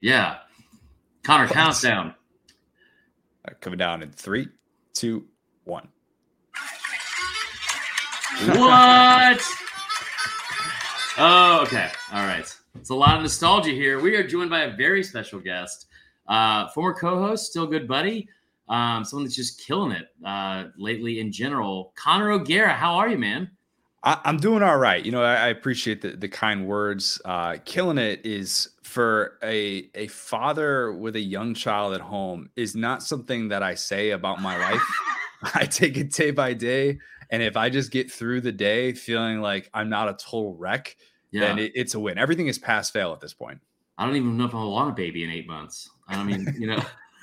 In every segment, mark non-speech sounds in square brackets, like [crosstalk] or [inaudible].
Yeah. Connor, countdown. Coming down in three, two, one. What? oh, okay. All right. It's a lot of nostalgia here. We are joined by a very special guest, uh, former co-host, still good buddy, um, someone that's just killing it uh, lately in general. Connor O'Gara, how are you, man? I, am doing all right. You know, I, I appreciate the, the kind words. Uh, killing it is for a a father with a young child at home is not something that I say about my life. [laughs] [laughs] I take it day by day, and if I just get through the day feeling like I'm not a total wreck, yeah. then it, it's a win. Everything is pass fail at this point. I don't even know if I'll want a baby in eight months. I mean, you know. [laughs]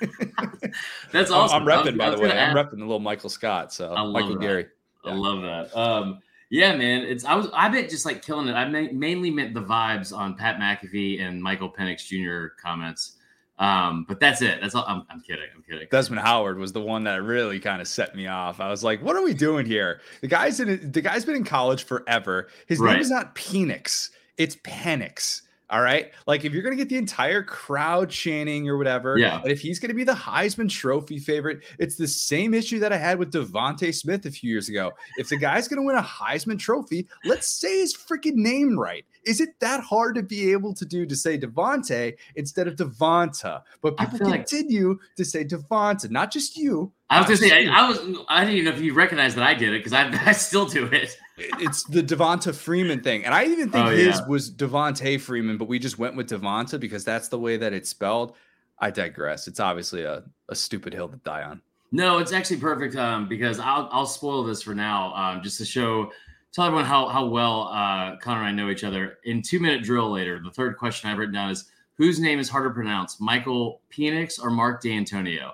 That's awesome. I'm repping, by the way. I'm repping the little Michael Scott. So Michael that. Gary. Yeah. I love that. Um, yeah, man. It's I was I bet just like killing it. I ma- mainly meant the vibes on Pat McAfee and Michael Penix Jr. comments. Um, but that's it. That's all. I'm, I'm kidding. I'm kidding. Desmond Howard was the one that really kind of set me off. I was like, "What are we doing here?" The guy's in. The guy's been in college forever. His right. name is not Penix. It's Penix. All right. Like if you're going to get the entire crowd chanting or whatever, yeah. But if he's going to be the Heisman Trophy favorite, it's the same issue that I had with DeVonta Smith a few years ago. If the guy's going to win a Heisman Trophy, let's say his freaking name right. Is it that hard to be able to do to say Devonte instead of Devonta? But people continue like... to say Devonta, not just you. I was going to say, I, I, was, I didn't even know if you recognize that I did it because I, [laughs] I still do it. it's the Devonta Freeman thing. And I even think oh, his yeah. was Devonte Freeman, but we just went with Devonta because that's the way that it's spelled. I digress. It's obviously a, a stupid hill to die on. No, it's actually perfect um, because I'll, I'll spoil this for now um, just to show tell everyone how how well uh, Connor and I know each other. In two minute drill later, the third question I've written down is whose name is harder to pronounce, Michael Penix or Mark Dantonio?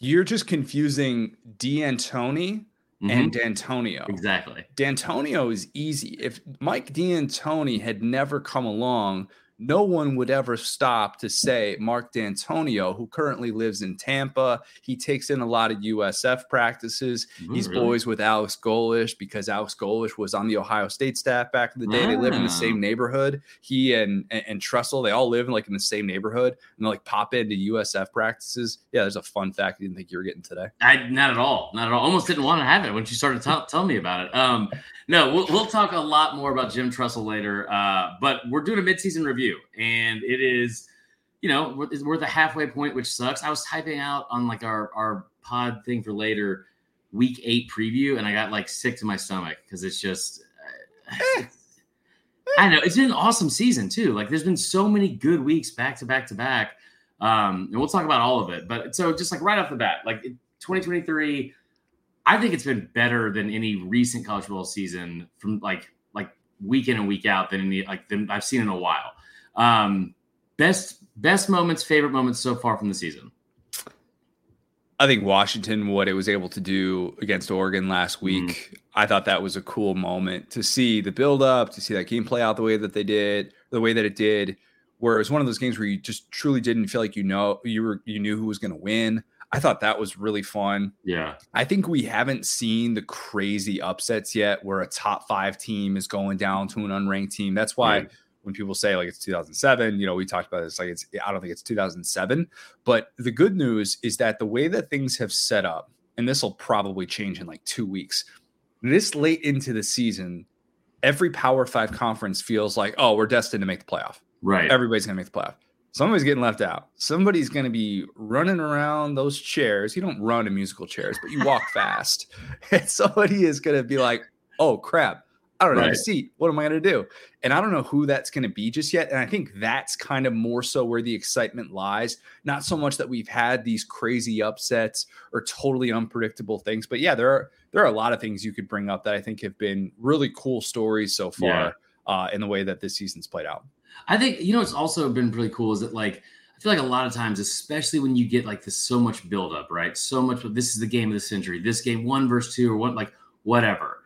You're just confusing D'Antoni mm-hmm. and Dantonio. Exactly. Dantonio is easy. If Mike D'Antoni had never come along, no one would ever stop to say Mark Dantonio, who currently lives in Tampa. He takes in a lot of USF practices. Mm, He's boys with Alex Golesh because Alex Golesh was on the Ohio State staff back in the day. Ah. They live in the same ah. neighborhood. He and, and, and Tressel, they all live in like in the same neighborhood and they like pop into USF practices. Yeah, there's a fun fact I didn't think you were getting today. I not at all, not at all. Almost didn't want to have it when she started t- telling me about it. Um, no, we'll, we'll talk a lot more about Jim Tressel later. Uh, but we're doing a midseason review, and it is, you know, we're, we're the halfway point, which sucks. I was typing out on like our our pod thing for later, week eight preview, and I got like sick to my stomach because it's just. Uh, I know it's been an awesome season too. Like there's been so many good weeks back to back to back. Um, and we'll talk about all of it. But so just like right off the bat, like 2023 I think it's been better than any recent college football season from like like week in and week out than any like than I've seen in a while. Um, best best moments, favorite moments so far from the season. I think Washington, what it was able to do against Oregon last mm-hmm. week, mm-hmm. I thought that was a cool moment to see the build up, to see that game play out the way that they did, the way that it did. Where it was one of those games where you just truly didn't feel like you know you were you knew who was going to win. I thought that was really fun. Yeah. I think we haven't seen the crazy upsets yet where a top five team is going down to an unranked team. That's why right. When people say like it's 2007, you know, we talked about this, like it's, I don't think it's 2007. But the good news is that the way that things have set up, and this will probably change in like two weeks, this late into the season, every Power Five conference feels like, oh, we're destined to make the playoff. Right. Everybody's going to make the playoff somebody's getting left out. Somebody's going to be running around those chairs. You don't run in musical chairs, but you walk [laughs] fast. And somebody is going to be like, oh, crap. I don't right. have a seat. What am I going to do? And I don't know who that's going to be just yet. And I think that's kind of more so where the excitement lies. Not so much that we've had these crazy upsets or totally unpredictable things, but yeah, there are there are a lot of things you could bring up that I think have been really cool stories so far yeah. uh, in the way that this season's played out. I think you know what's also been really cool is that like I feel like a lot of times, especially when you get like this so much buildup, right? So much. This is the game of the century. This game, one versus two, or one like whatever.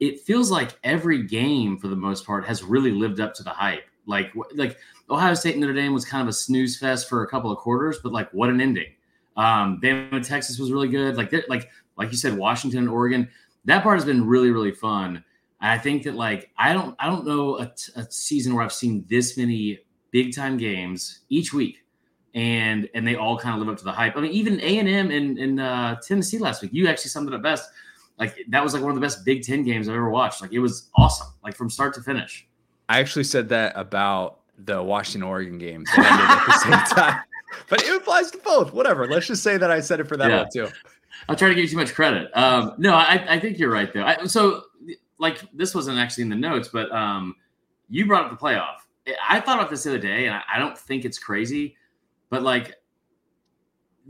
It feels like every game, for the most part, has really lived up to the hype. Like like Ohio State and Notre Dame was kind of a snooze fest for a couple of quarters, but like what an ending. Um, Bama Texas was really good. Like like like you said, Washington and Oregon. That part has been really really fun. I think that like I don't I don't know a, t- a season where I've seen this many big time games each week, and and they all kind of live up to the hype. I mean, even A and M in uh, Tennessee last week, you actually summed it up best. Like that was like one of the best Big Ten games I've ever watched. Like it was awesome, like from start to finish. I actually said that about the Washington Oregon game that ended at the same [laughs] time, but it applies to both. Whatever. Let's just say that I said it for that yeah. one too. I'll try to give you too much credit. Um, no, I, I think you're right though. I, so like this wasn't actually in the notes, but um, you brought up the playoff. I thought about this the other day, and I, I don't think it's crazy, but like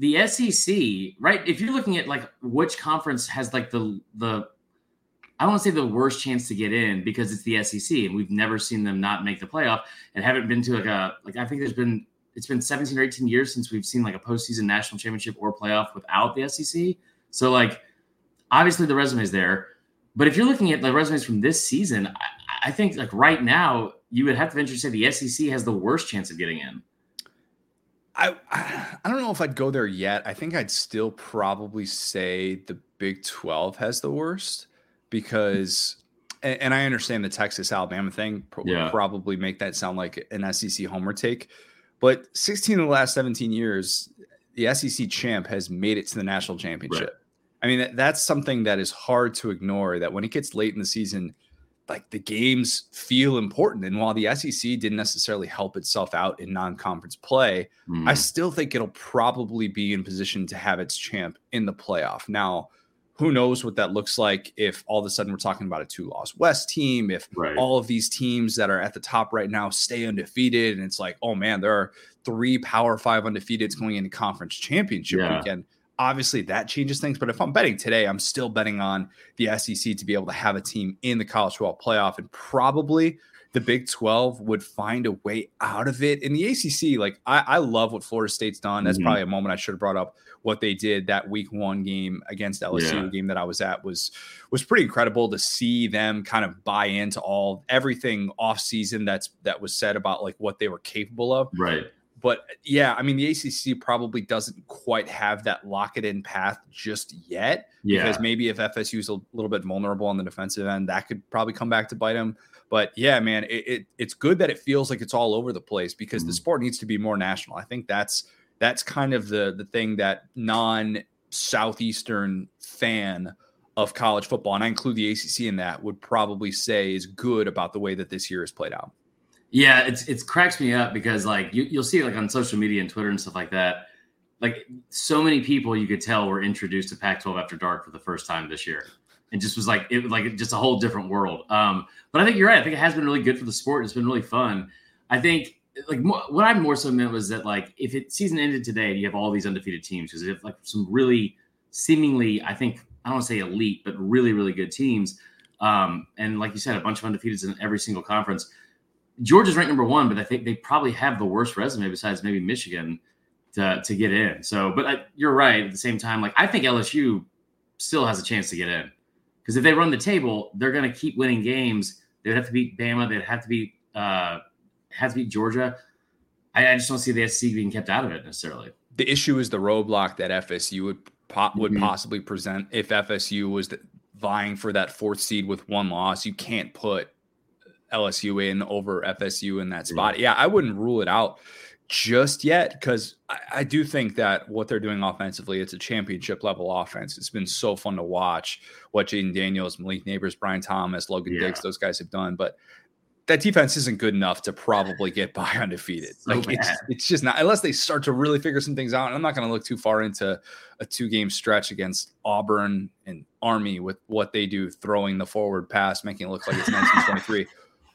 the SEC, right? If you're looking at like which conference has like the the I to say the worst chance to get in because it's the SEC and we've never seen them not make the playoff and haven't been to like a like I think there's been it's been 17 or 18 years since we've seen like a postseason national championship or playoff without the SEC. So like obviously the resume is there, but if you're looking at the resumes from this season, I, I think like right now you would have to venture to say the SEC has the worst chance of getting in. I [sighs] I don't know if I'd go there yet. I think I'd still probably say the Big 12 has the worst because and, and I understand the Texas Alabama thing yeah. probably make that sound like an SEC homer take. But 16 of the last 17 years, the SEC champ has made it to the national championship. Right. I mean, that, that's something that is hard to ignore. That when it gets late in the season, like the games feel important. And while the SEC didn't necessarily help itself out in non conference play, mm. I still think it'll probably be in position to have its champ in the playoff. Now, who knows what that looks like if all of a sudden we're talking about a two loss West team, if right. all of these teams that are at the top right now stay undefeated, and it's like, oh man, there are three Power Five undefeateds going into conference championship yeah. weekend. Obviously, that changes things. But if I'm betting today, I'm still betting on the SEC to be able to have a team in the college football playoff, and probably the Big 12 would find a way out of it. In the ACC, like I, I love what Florida State's done. That's mm-hmm. probably a moment I should have brought up. What they did that week one game against LSU, yeah. game that I was at, was was pretty incredible to see them kind of buy into all everything off season that's that was said about like what they were capable of. Right. But yeah, I mean the ACC probably doesn't quite have that lock it in path just yet. Yeah. Because maybe if FSU is a little bit vulnerable on the defensive end, that could probably come back to bite them. But yeah, man, it, it, it's good that it feels like it's all over the place because mm-hmm. the sport needs to be more national. I think that's that's kind of the the thing that non southeastern fan of college football, and I include the ACC in that, would probably say is good about the way that this year has played out. Yeah, it's it cracks me up because like you, you'll see like on social media and Twitter and stuff like that, like so many people you could tell were introduced to Pac-12 after dark for the first time this year and just was like it was like just a whole different world. Um, but I think you're right. I think it has been really good for the sport. It's been really fun. I think like what I more so meant was that like if it season ended today and you have all these undefeated teams because if like some really seemingly I think I don't want to say elite but really really good teams. Um, and like you said, a bunch of undefeateds in every single conference. Georgia's ranked number one, but I think they probably have the worst resume besides maybe Michigan to to get in. So, but I, you're right. At the same time, like I think LSU still has a chance to get in. Because if they run the table, they're going to keep winning games. They'd have to beat Bama. They'd have to beat uh, have to beat Georgia. I, I just don't see the SEC being kept out of it necessarily. The issue is the roadblock that FSU would po- would mm-hmm. possibly present if FSU was the, vying for that fourth seed with one loss. You can't put LSU in over FSU in that spot. Yeah, I wouldn't rule it out just yet because I, I, do think that what they're doing offensively, it's a championship level offense. It's been so fun to watch what Jayden Daniels, Malik Nabers, Brian Thomas, Logan yeah. Diggs, those guys have done. But that defense isn't good enough to probably get by [laughs] undefeated. So like it's, it's just not unless they start to really figure some things out. And I'm not going to look too far into a two game stretch against Auburn and Army with what they do throwing the forward pass, making it look like it's 1923.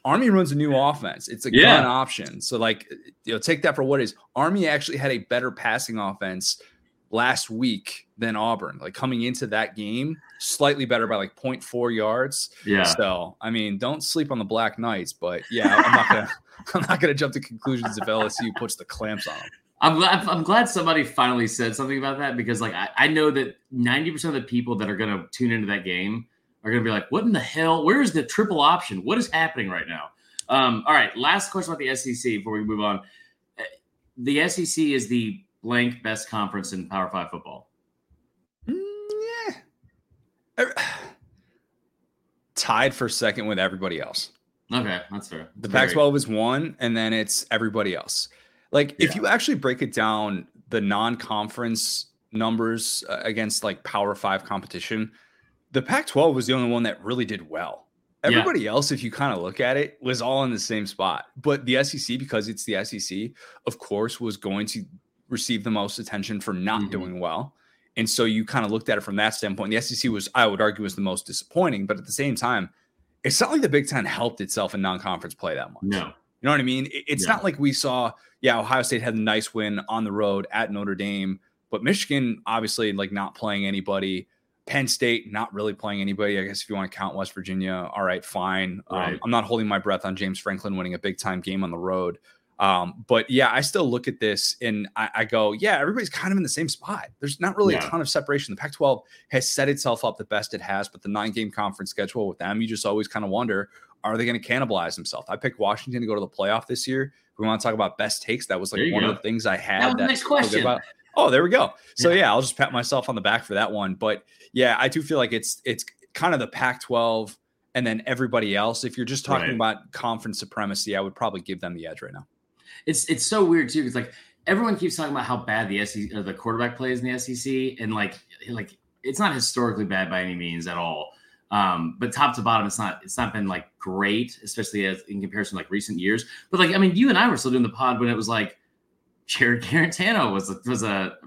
Army runs a new offense. It's a yeah. gun option. So like you know, take that for what is. Army actually had a better passing offense last week than Auburn. Like coming into that game, slightly better by like 0.4 yards. Yeah. So I mean, don't sleep on the Black Knights, but yeah, I'm not gonna [laughs] I'm not gonna jump to conclusions if LSU puts the clamps on them. I'm glad I'm glad somebody finally said something about that because like I, I know that 90% of the people that are gonna tune into that game are going to be like, what in the hell? Where is the triple option? What is happening right now? Um, all right, last question about the SEC before we move on. The SEC is the blank best conference in Power Five football. Mm, yeah. Er, [sighs] tied for second with everybody else. Okay, that's fair. The Pac 12 is one, and then it's everybody else. Like, if you actually break it down, the non conference numbers uh, against like Power Five competition, the Pac 12 was the only one that really did well. Yeah. Everybody else, if you kind of look at it, was all in the same spot. But the SEC, because it's the SEC, of course, was going to receive the most attention for not Mhm. doing well. And so you kind of looked at it from that standpoint. The SEC was, I would argue, was the most disappointing. But at the same time, it's not like the Big Ten helped itself in non-conference play that much. No. You know what I mean? It's Yeah. not like we saw, yeah, Ohio State had a nice win on the road at Notre Dame, but Michigan obviously like not playing anybody. Penn State not really playing anybody. I guess if you want to count West Virginia, all right, fine. Um, Right. I'm not holding my breath on James Franklin winning a big time game on the road. Um, but yeah, I still look at this and I, I go, yeah, everybody's kind of in the same spot. There's not really Yeah. a ton of separation. The Pac 12 has set itself up the best it has, but the nine game conference schedule with them, you just always kind of wonder, are they going to cannibalize themselves? I picked Washington to go to the playoff this year. If we want to talk about best takes. That was like one go. of the things I had. That was the next I feel good question. about. Oh, there we go. So Yeah. yeah, I'll just pat myself on the back for that one. But yeah, I do feel like it's it's kind of the Pac-12 and then everybody else. If you're just talking Right. about conference supremacy, I would probably give them the edge right now. It's it's so weird too because like everyone keeps talking about how bad the SEC the quarterback plays in the SEC, and like like it's not historically bad by any means at all. Um, but top to bottom, it's not it's not been like great, especially as in comparison to like recent years. But like I mean, you and I were still doing the pod when it was like Jarrett Guarantano was a, was a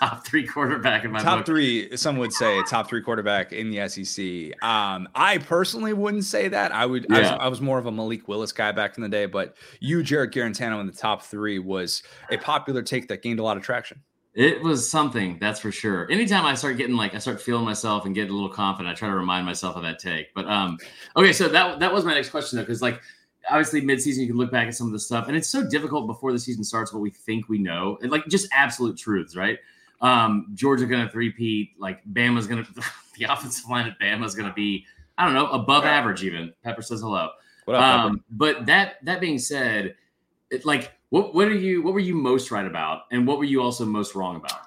top three quarterback in my top book. three, some would say top three quarterback in the SEC. Um, I personally wouldn't say that. I would. I, was, I was more of a Malik Willis guy back in the day, but you, Jarrett Guarantano, in the top three was a popular take that gained a lot of traction. It was something, that's for sure. Anytime I start getting like I start feeling myself and getting a little confident, I try to remind myself of that take. But um, okay, so that that was my next question though, because like obviously midseason you can look back at some of the stuff, and it's so difficult before the season starts what we think we know, and like just absolute truths, right? Um, Georgia gonna three-peat, like Bama's gonna [laughs] the offensive line at Bama's gonna be, I don't know, above average even. Pepper says hello. What up? Um, but that that being said, it, like what what are you what were you most right about, and what were you also most wrong about?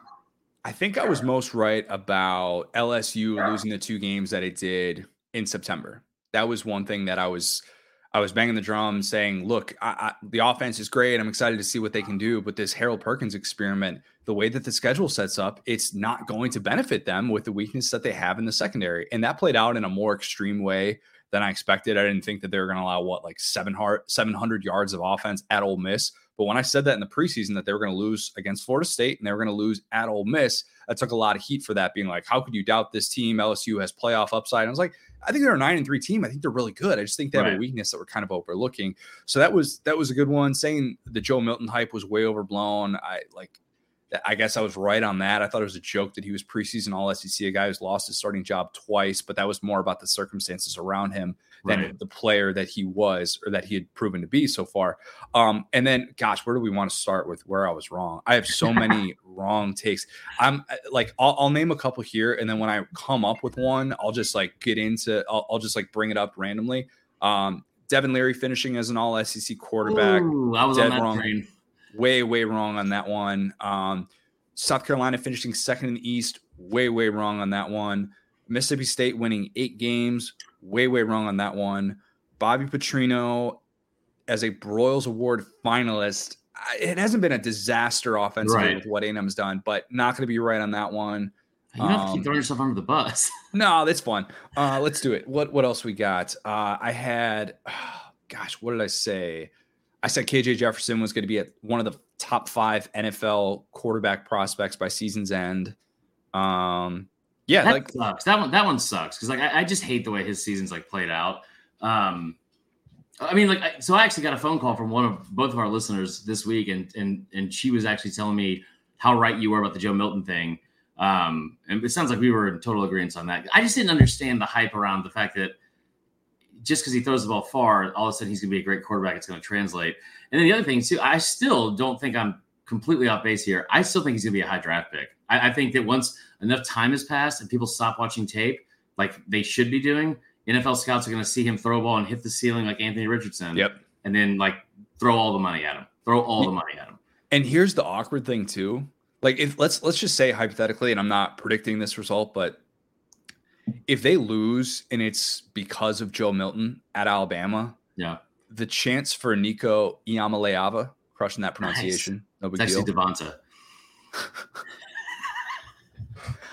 I think I was most right about LSU losing the two games that it did in September. That was one thing that I was I was banging the drum saying, look, I, I, the offense is great. I'm excited to see what they can do. But this Harold Perkins experiment, the way that the schedule sets up, it's not going to benefit them with the weakness that they have in the secondary. And that played out in a more extreme way than I expected. I didn't think that they were going to allow what, like 700 yards of offense at Ole Miss. But when I said that in the preseason that they were going to lose against Florida State and they were going to lose at Ole Miss, I took a lot of heat for that, being like, how could you doubt this team? LSU has playoff upside. And I was like, I think they're a nine and three team. I think they're really good. I just think they have a weakness that we're kind of overlooking. So that was that was a good one. Saying the Joe Milton hype was way overblown. I like I guess I was right on that. I thought it was a joke that he was preseason all SEC, a guy who's lost his starting job twice, but that was more about the circumstances around him than Right. the player that he was or that he had proven to be so far. Um, and then, gosh, where do we want to start with where I was wrong? I have so many [laughs] wrong takes. I'm uh, like, I'll, I'll name a couple here, and then when I come up with one, I'll just like get into, I'll, I'll just like bring it up randomly. Um, Devin Leary finishing as an All SEC quarterback Ooh, I was dead on that wrong. train. way way wrong on that one um south carolina finishing second in the east way way wrong on that one mississippi state winning eight games way way wrong on that one bobby petrino as a broyles award finalist it hasn't been a disaster offensively Right. with what A&M's done, but not going to be right on that one. You don't have to Um, keep throwing yourself under the bus. [laughs] No, that's fun. Uh, let's do it. What what else we got? Uh, I had, [sighs] gosh, what did I say? I said KJ Jefferson was going to be at one of the top five NFL quarterback prospects by season's end. Um, yeah, that like sucks. That one that one sucks because like I, I just hate the way his season's like played out. Um, I mean, like, I- so I actually got a phone call from one of both of our listeners this week, and and and she was actually telling me how right you were about the Joe Milton thing. Um, and it sounds like we were in total agreement on that. I just didn't understand the hype around the fact that just because he throws the ball far, all of a sudden he's going to be a great quarterback. It's going to translate. And then the other thing too, I still don't think I'm completely off base here. I still think he's going to be a high draft pick. I, I think that once enough time has passed and people stop watching tape, like they should be doing, NFL scouts are going to see him throw a ball and hit the ceiling like Anthony Richardson. yep. And then like throw all the money at him. Throw all the money at him. And here's the awkward thing too. Like if let's let's just say hypothetically, and I'm not predicting this result, but if they lose and it's because of Joe Milton at Alabama, Yeah. The chance for Nico Iamaleava crushing that pronunciation. Nice. No big it's deal. Devonta. [laughs]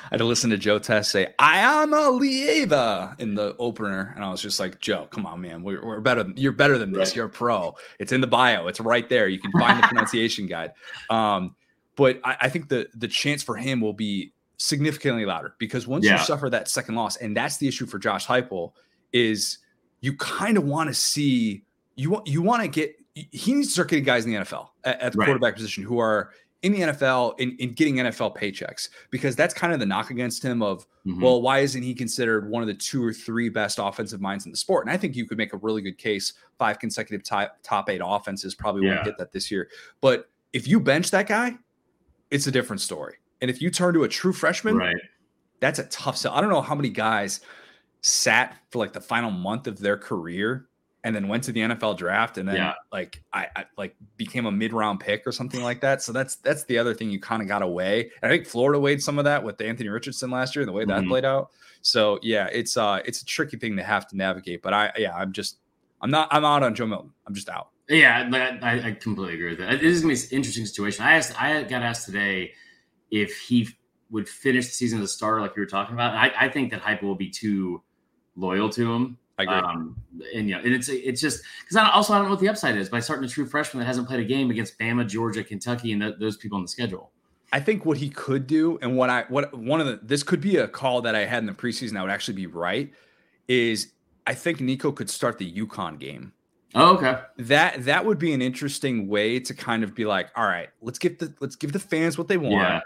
I had to listen to Joe Test say "I am a Lieva" in the opener, and I was just like, "Joe, come on, man, we're, we're better. You're better than this. Right. You're a pro. It's in the bio. It's right there. You can find the [laughs] pronunciation guide." Um, but I, I, think the the chance for him will be significantly louder because once yeah. you suffer that second loss, and that's the issue for Josh Heupel, is you kind of want to see you want you want to get he needs to start getting guys in the NFL at, at the right. quarterback position who are in the NFL in, in getting NFL paychecks because that's kind of the knock against him of mm-hmm. well why isn't he considered one of the two or three best offensive minds in the sport? And I think you could make a really good case five consecutive top top eight offenses probably yeah. won't get that this year. But if you bench that guy it's a different story. And if you turn to a true freshman right. that's a tough sell. I don't know how many guys sat for like the final month of their career and then went to the NFL draft and then yeah. like I, I, like became a mid round pick or something like that. So that's that's the other thing you kind of got away. And I think Florida weighed some of that with Anthony Richardson last year and the way that mm-hmm. played out. So yeah, it's uh it's a tricky thing to have to navigate. But I yeah, I'm just I'm not I'm out on Joe Milton. I'm just out. Yeah, I, I completely agree with that. This is gonna be an interesting situation. I asked I got asked today if he would finish the season as a starter like you were talking about. I, I think that Heupel will be too loyal to him I agree. Um, and yeah, and it's it's just because I also I don't know what the upside is by starting a true freshman that hasn't played a game against Bama, Georgia, Kentucky, and the, those people on the schedule. I think what he could do, and what I what one of the this could be a call that I had in the preseason. that would actually be right. Is I think Nico could start the UConn game. Oh, okay. That that would be an interesting way to kind of be like, all right, let's give the let's give the fans what they want, yeah.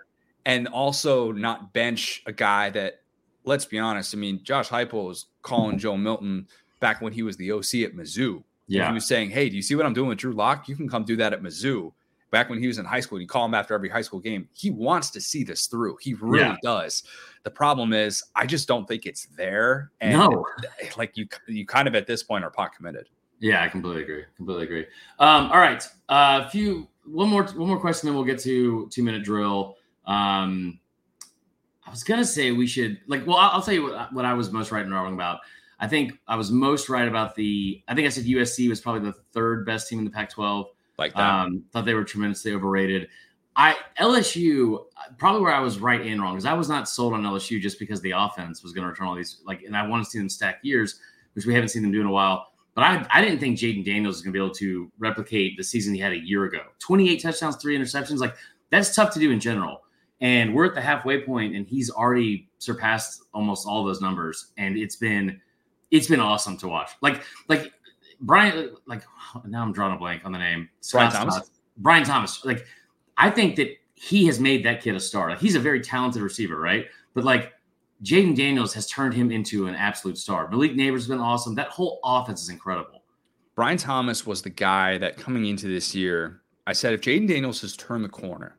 and also not bench a guy that let's be honest. I mean, Josh Heupel was calling Joe Milton back when he was the OC at Mizzou. Yeah. He was saying, Hey, do you see what I'm doing with Drew Lock? You can come do that at Mizzou. Back when he was in high school, you call him after every high school game. He wants to see this through. He really yeah. does. The problem is, I just don't think it's there. And no. like you, you kind of at this point are pot committed. Yeah, I completely agree. Completely agree. Um, all right, a uh, few one more one more question, then we'll get to two minute drill. Um, I was gonna say we should like. Well, I'll, I'll tell you what, what I was most right and wrong about. I think I was most right about the. I think I said USC was probably the third best team in the Pac-12. Like that. Um, thought they were tremendously overrated. I LSU probably where I was right and wrong because I was not sold on LSU just because the offense was going to return all these like, and I want to see them stack years, which we haven't seen them do in a while. But I, I didn't think Jayden Daniels was going to be able to replicate the season he had a year ago. 28 touchdowns, three interceptions. Like that's tough to do in general. And we're at the halfway point, and he's already surpassed almost all those numbers. And it's been it's been awesome to watch. Like like Brian, like [sighs] now I'm drawing a blank on the name. Scott Brian Thomas. Brian Thomas. Like I think that he has made that kid a star. Like he's a very talented receiver, right? But like Jaden Daniels has turned him into an absolute star. Malik Nabers has been awesome. That whole offense is incredible. Brian Thomas was the guy that coming into this year, I said if Jaden Daniels has turned the corner,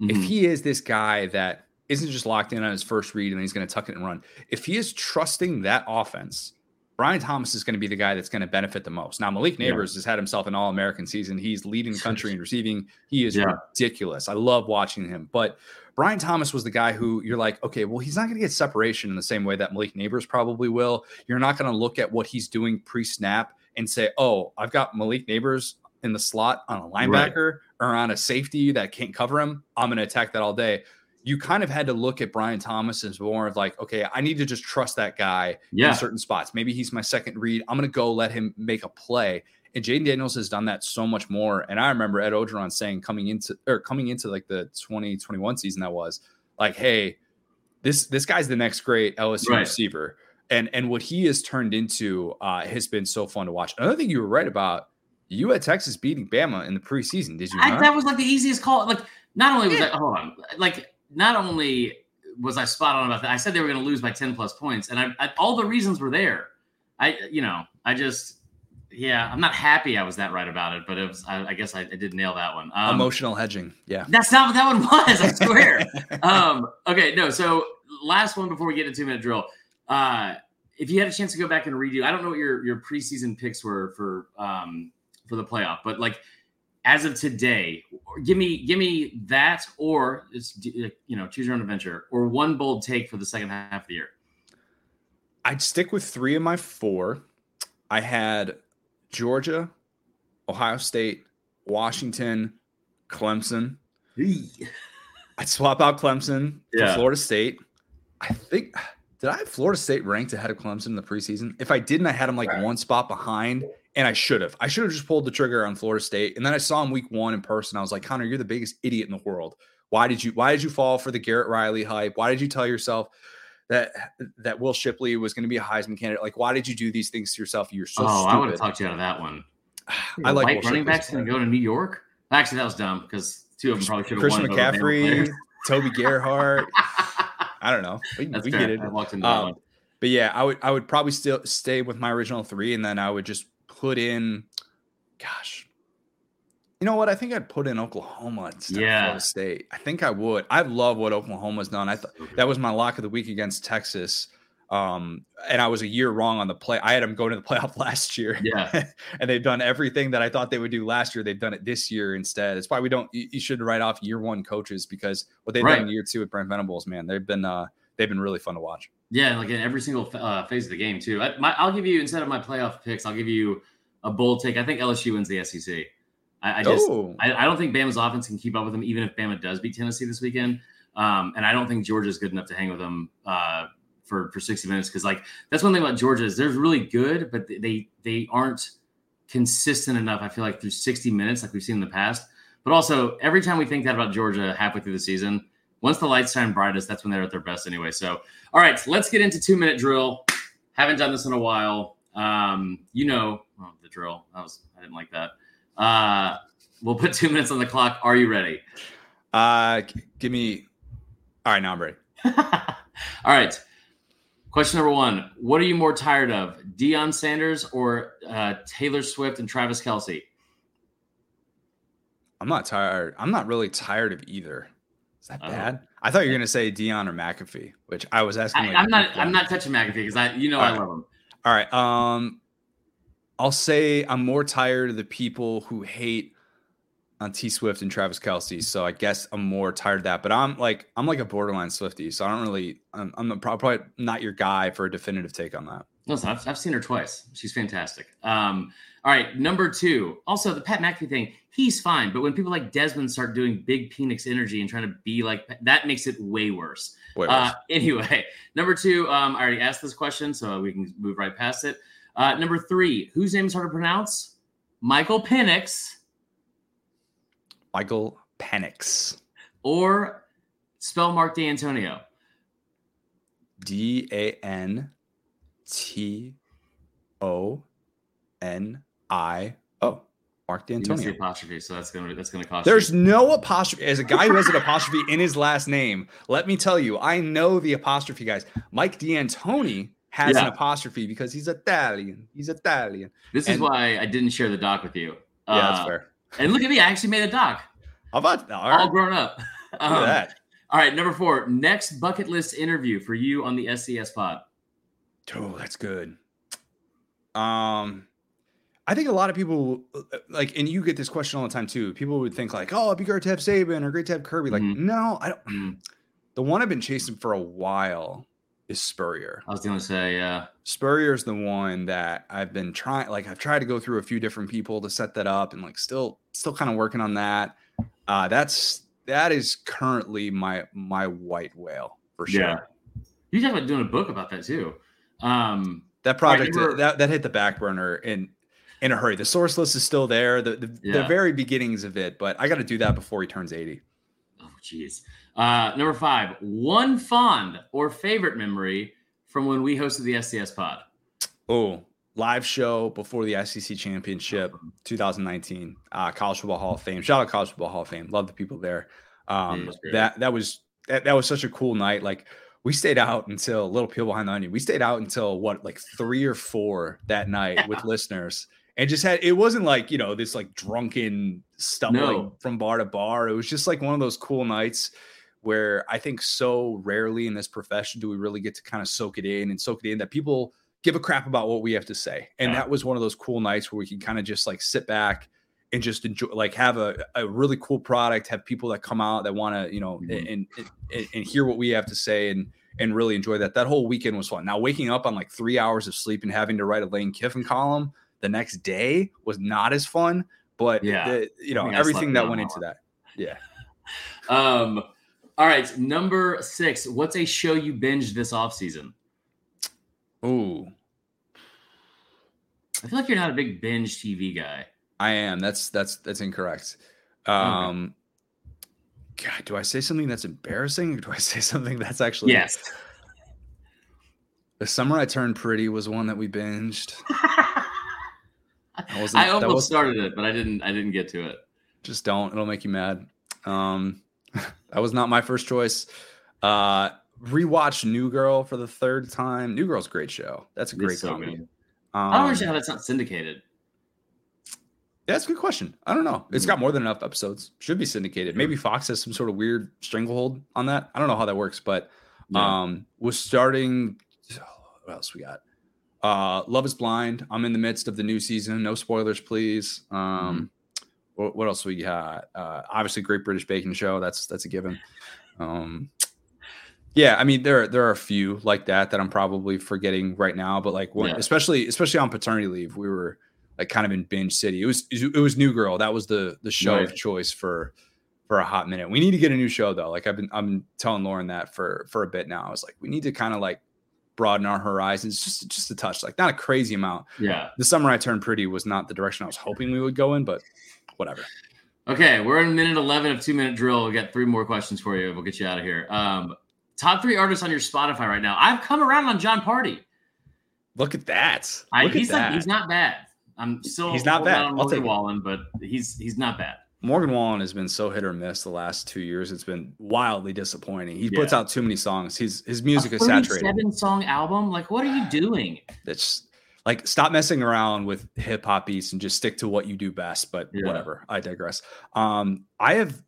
Mm-hmm. If he is this guy that isn't just locked in on his first read and he's going to tuck it and run, if he is trusting that offense, Brian Thomas is going to be the guy that's going to benefit the most. Now, Malik Nabers yeah. has had himself an All American season. He's leading the country in receiving. He is yeah. ridiculous. I love watching him. But Brian Thomas was the guy who you're like, okay, well, he's not going to get separation in the same way that Malik Nabers probably will. You're not going to look at what he's doing pre snap and say, oh, I've got Malik Nabers in the slot on a linebacker right. or on a safety that can't cover him, I'm going to attack that all day. You kind of had to look at Brian Thomas as more of like, okay, I need to just trust that guy yeah. in certain spots. Maybe he's my second read. I'm going to go let him make a play. And Jayden Daniels has done that so much more. And I remember Ed Orgeron saying coming into or coming into like the 2021 season that was like, hey, this this guy's the next great LSU right. receiver. And and what he has turned into uh, has been so fun to watch. Another thing you were right about you had Texas beating Bama in the preseason, did you? I, that was like the easiest call. Like, not only was yeah. that, hold on, like, not only was I spot on about that, I said they were going to lose by 10 plus points, and I, I, all the reasons were there. I, you know, I just, yeah, I'm not happy I was that right about it, but it was, I, I guess I, I, did nail that one. Um, Emotional hedging. Yeah. That's not what that one was, I swear. [laughs] um, okay, no, so last one before we get into two minute drill. Uh, if you had a chance to go back and redo, I don't know what your your preseason picks were for um, for the playoff. But like as of today, give me give me that or it's you know choose your own adventure or one bold take for the second half of the year. I'd stick with three of my four. I had Georgia, Ohio State, Washington, Clemson. I'd swap out Clemson Yeah. for Florida State. I think did I have Florida State ranked ahead of Clemson in the preseason? If I didn't, I had them like Right. one spot behind, and I should have. I should have just pulled the trigger on Florida State. And then I saw him week one in person. I was like, Connor, you're the biggest idiot in the world. Why did you why did you fall for the Garrett Riley hype? Why did you tell yourself that that Will Shipley was going to be a Heisman candidate? Like, why did you do these things to yourself? You're so oh, I would have stupid. talked you out of that one. [sighs] I like white running backs going to go to New York. Actually, that was dumb because two of them probably should have Christian won. if they were Bama McCaffrey. [laughs] Toby Gerhart. [laughs] I don't know. We, we get it. I walked into that Um, one. But yeah, I would I would probably still stay with my original three, and then I would just put in, gosh, you know what? I think I'd put in Oklahoma instead Yeah. Florida State. I think I would. I love what Oklahoma's done. I thought that was my lock of the week against Texas. Um, and I was a year wrong on the play. I had them going to the playoff [laughs] last year. Yeah. [laughs] and they've done everything that I thought they would do last year. They've done it this year instead. It's why we don't. You, you should write off year one coaches because what they've Right. done in year two with Brent Venables, man, they've been uh they've been really fun to watch. Yeah, like in every single uh, phase of the game too. I, my, I'll give you instead of my playoff picks, I'll give you a bold take. I think LSU wins the SEC. I, I just oh, I, I don't think Bama's offense can keep up with them, even if Bama does beat Tennessee this weekend. Um, and I don't think Georgia's good enough to hang with them uh, for for sixty minutes because like that's one thing about Georgia is they're really good, but they they aren't consistent enough. I feel like through sixty minutes, like we've seen in the past. But also, every time we think that about Georgia halfway through the season, once the lights shine brightest, that's when they're at their best anyway. So, all right, let's get into two minute drill. Haven't done this in a while. Um, you know oh, the drill. That was I didn't like that. Uh, we'll put two minutes on the clock. Are you ready? uh, give me. All right, now I'm ready. [laughs] All right. Question number one: What are you more tired of, Deion Sanders or uh, Taylor Swift and Travis Kelce? I'm not tired. I'm not really tired of either. Is that Oh. bad? I thought you were gonna say Deion or McAfee, which I was asking. I, like, I'm not. I'm not touching McAfee because I, you know, I All right. love him. All right. Um, I'll say I'm more tired of the people who hate on T Swift and Travis Kelce. So I guess I'm more tired of that. But I'm like I'm like a borderline Swifty, so I don't really. I'm, I'm probably not your guy for a definitive take on that. Listen, I've, I've seen her twice. She's fantastic. Um, all right, number two. Also, the Pat McAfee thing, he's fine. But when people like Desmond start doing big Phoenix energy and trying to be like that, makes it way worse. Wait, Uh, [laughs] anyway, number two, um, I already asked this question, so we can move right past it. Uh, number three, whose name is hard to pronounce? Michael Penix Michael Penix, or spell Mark D'Antonio? D A N T O N I O. Mark You missed the D'Antonio. apostrophe, so that's gonna that's gonna cost There's you. no apostrophe. As a guy who has an apostrophe in his last name, let me tell you, I know the apostrophe guys. Mike D'Antoni has an apostrophe because he's Italian. He's Italian. This is why I didn't share the doc with you. Yeah, that's Uh, fair. And look at me, I actually made a doc, How about all all right, grown up. [laughs] look Um, at that? All right, number four, next bucket list interview for you on the SDS pod. Oh, that's good. Um, I think a lot of people uh, like, and you get this question all the time too. People would think like, "Oh, it'd be great to have Saban or great to have Kirby." Like, Mhm. no, I don't. Mm, The one I've been chasing for a while is Spurrier. I was going to say, uh, Spurrier's the one that I've been trying. Like, I've tried to go through a few different people to set that up, and like, still, still kind of working on that. Uh, that's that is currently my my white whale for sure. Yeah. you talking about doing a book about that too. Um, That All right, project number- that that hit the back burner in in a hurry. The source list is still there. The the, the very beginnings of it, but I got to do that before he turns eighty. oh, jeez. Uh, number five, one fond or favorite memory from when we hosted the SDS pod. Oh, live show before the SEC championship 2019, uh, College Football Hall of Fame. Shout out College Football Hall of Fame. Love the people there. Um, that that was that, that was such a cool night. Like we stayed out until little peel behind the onion. We stayed out until what like three or four that night with [laughs] listeners. And just had it wasn't like you know this like drunken stumbling No. from bar to bar. It was just like one of those cool nights where I think so rarely in this profession do we really get to kind of soak it in and soak it in that people give a crap about what we have to say. And Yeah. that was one of those cool nights where we can kind of just like sit back and just enjoy, like have a, a really cool product, have people that come out that want to, you know, Mhm. and, and and hear what we have to say and and really enjoy that. That whole weekend was fun. Now waking up on like three hours of sleep and having to write a Lane Kiffin column, the next day was not as fun. But Yeah. the, you know everything that went into that. Yeah. [laughs] Um, all right, number six. What's a show you binged this off season? Ooh, I feel like you're not a big binge TV guy. I am. That's that's that's incorrect. Um, God, do I say something that's embarrassing? Or do I [laughs] say something that's actually Yes. The summer I turned pretty was one that we binged. [laughs] wasn't- I almost was- started it, but I didn't. I didn't get to it. Just don't. It'll make you mad. Um, [laughs] that was not my first choice. Uh, rewatched New Girl for the third time. New Girl's a great show. That's a great so comedy. Um, I don't understand how that's not syndicated. Yeah, that's a good question. I don't know. It's got more than enough episodes. Should be syndicated. Maybe Fox has some sort of weird stranglehold on that. I don't know how that works, but Yeah. um was starting what else we got? Uh Love is Blind. I'm in the midst of the new season. No spoilers, please. Um what, what else we got? Uh obviously Great British Baking Show. That's that's a given. Um yeah, I mean there there are a few like that that I'm probably forgetting right now, but like when, Yeah. especially especially on paternity leave, we were like kind of in binge city. It was it was New Girl. That was the the show of choice for for a hot minute. We need to get a new show though. Like I've been I'm telling Lauren that for for a bit now. I was like, we need to kind of like broaden our horizons just just a touch, like not a crazy amount. Yeah. The summer I turned pretty was not the direction I was hoping we would go in, but whatever. Okay, we're in minute eleven of two minute drill. We got three more questions for you. We'll get you out of here. Um, top three artists on your Spotify right now. I've come around on Jon Pardi. Look at that. I, Look he's at like that. he's not bad. I'm still He's not bad. I'll take. Wallen, but he's he's not bad. Morgan Wallen has been so hit or miss the last two years. It's been wildly disappointing. He puts out too many songs. He's his music is saturated. Seven song album. Like, what are you doing? That's like stop messing around with hip hop beats and just stick to what you do best. But Yeah. whatever. I digress. Um, I have,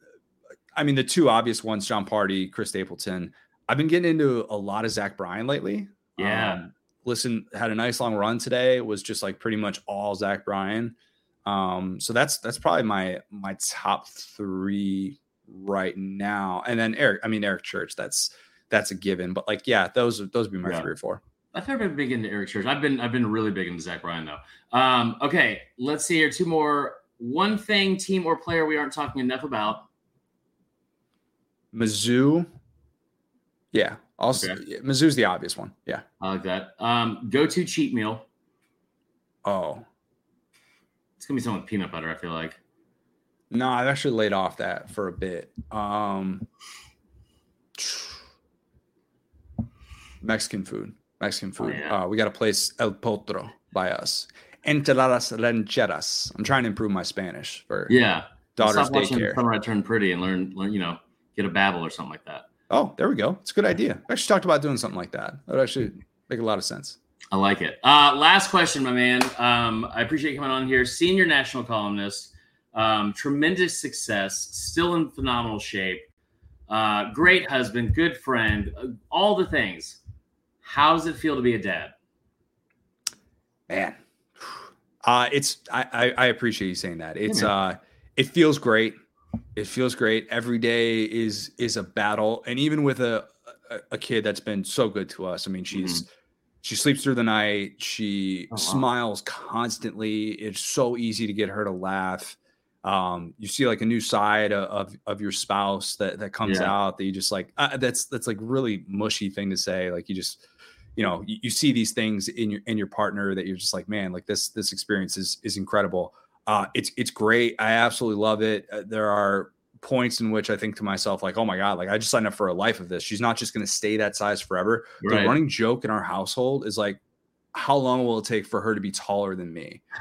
I mean, the two obvious ones: Jon Pardi, Chris Stapleton. I've been getting into a lot of Zach Bryan lately. Yeah. Um, listen, had a nice long run today. It was just like pretty much all Zach Bryan. Um, so that's that's probably my my top three right now. And then Eric, I mean Eric Church. That's that's a given. But like, yeah, those those would be my Yeah. three or four. I've never been big into Eric Church. I've been I've been really big into Zach Bryan though. Um, okay, let's see here. Two more. One thing, team or player we aren't talking enough about. Mizzou. Yeah. Also, Okay. Mizzou's the obvious one. Yeah. I like that. Um, go to cheat meal. Oh It's gonna be something with peanut butter. I feel like. no, I've actually laid off that for a bit. Um, Mexican food. Mexican Oh, food. yeah. uh, we got a place El Potro by us. Enchiladas rancheras. I'm trying to improve my Spanish for Yeah. daughter's Stop daycare. Summer I turn Pretty and learn, learn, you know, get a Babbel or something like that. Oh, there we go. It's a good idea. I actually talked about doing something like that. That would actually make a lot of sense. I like it. Uh, last question, my man. Um, I appreciate you coming on here. Senior national columnist, um, tremendous success, still in phenomenal shape, uh, great husband, good friend, uh, all the things. How does it feel to be a dad? man uh it's I, I i appreciate you saying that it's man. uh it feels great it feels great every day is is a battle and even with a a, a kid that's been so good to us i mean she's she sleeps through the night. She Oh, wow. smiles constantly. It's so easy to get her to laugh. Um you see like a new side of of, of your spouse that that comes Yeah. out that you just like uh, that's that's like really mushy thing to say. Like you just you know you, you see these things in your in your partner that you're just like man like this this experience is is incredible. Uh it's it's great. I absolutely love it. Uh, there are points in which i think to myself like oh my god like i just signed up for a life of this she's not just going to stay that size forever the running joke in our household is like how long will it take for her to be taller than me [laughs]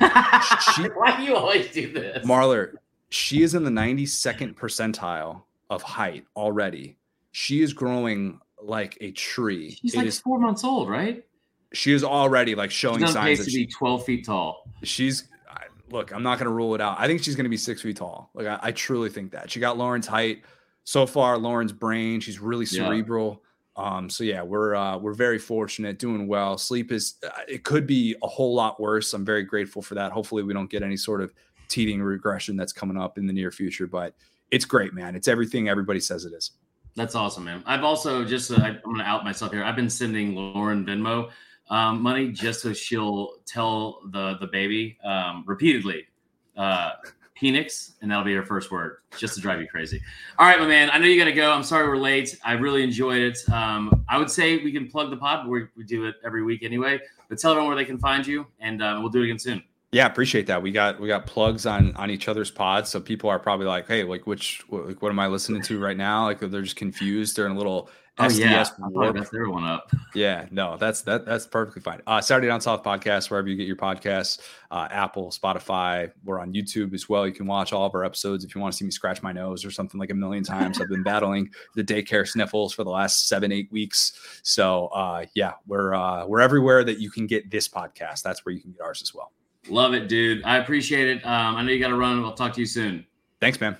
She- Why do you always do this? marler she is in the 92nd percentile of height already she is growing like a tree She's It like is- four months old, right? she is already like showing signs pace that to be 12 feet tall. she's I- look i'm not going to rule it out. I think she's going to be six feet tall. Like I, I truly think that. She got lauren's height. So far lauren's brain she's really Yeah. cerebral. Um so yeah we're uh we're very fortunate doing well. Sleep is uh, it could be a whole lot worse. I'm very grateful for that. Hopefully we don't get any sort of teething regression that's coming up in the near future but it's great man. It's everything everybody says it is. That's awesome, man. I've also just uh, I'm going to out myself here. I've been sending Lauren Venmo um, money just so she'll tell the the baby um, repeatedly, uh, Penix, and that'll be her first word, just to drive you crazy. All right, my man. I know you got to go. I'm sorry we're late. I really enjoyed it. Um, I would say we can plug the pod, but we, we do it every week anyway. But tell everyone where they can find you, and uh, we'll do it again soon. Yeah, appreciate that. We got we got plugs on on each other's pods, so people are probably like, "Hey, like which like what am I listening to right now?" Like they're just confused. They're in a little Oh SDS yeah, everyone up. Yeah, no, that's that that's perfectly fine. Uh, Saturday Down South podcast, wherever you get your podcasts, uh, Apple, Spotify. We're on YouTube as well. You can watch all of our episodes if you want to see me scratch my nose or something like a million times. I've been [laughs] battling the daycare sniffles for the last seven eight weeks. So uh, yeah, we're uh, we're everywhere that you can get this podcast. That's where you can get ours as well. Love it, dude. I appreciate it. Um, I know you got to run. I'll talk to you soon. Thanks, man.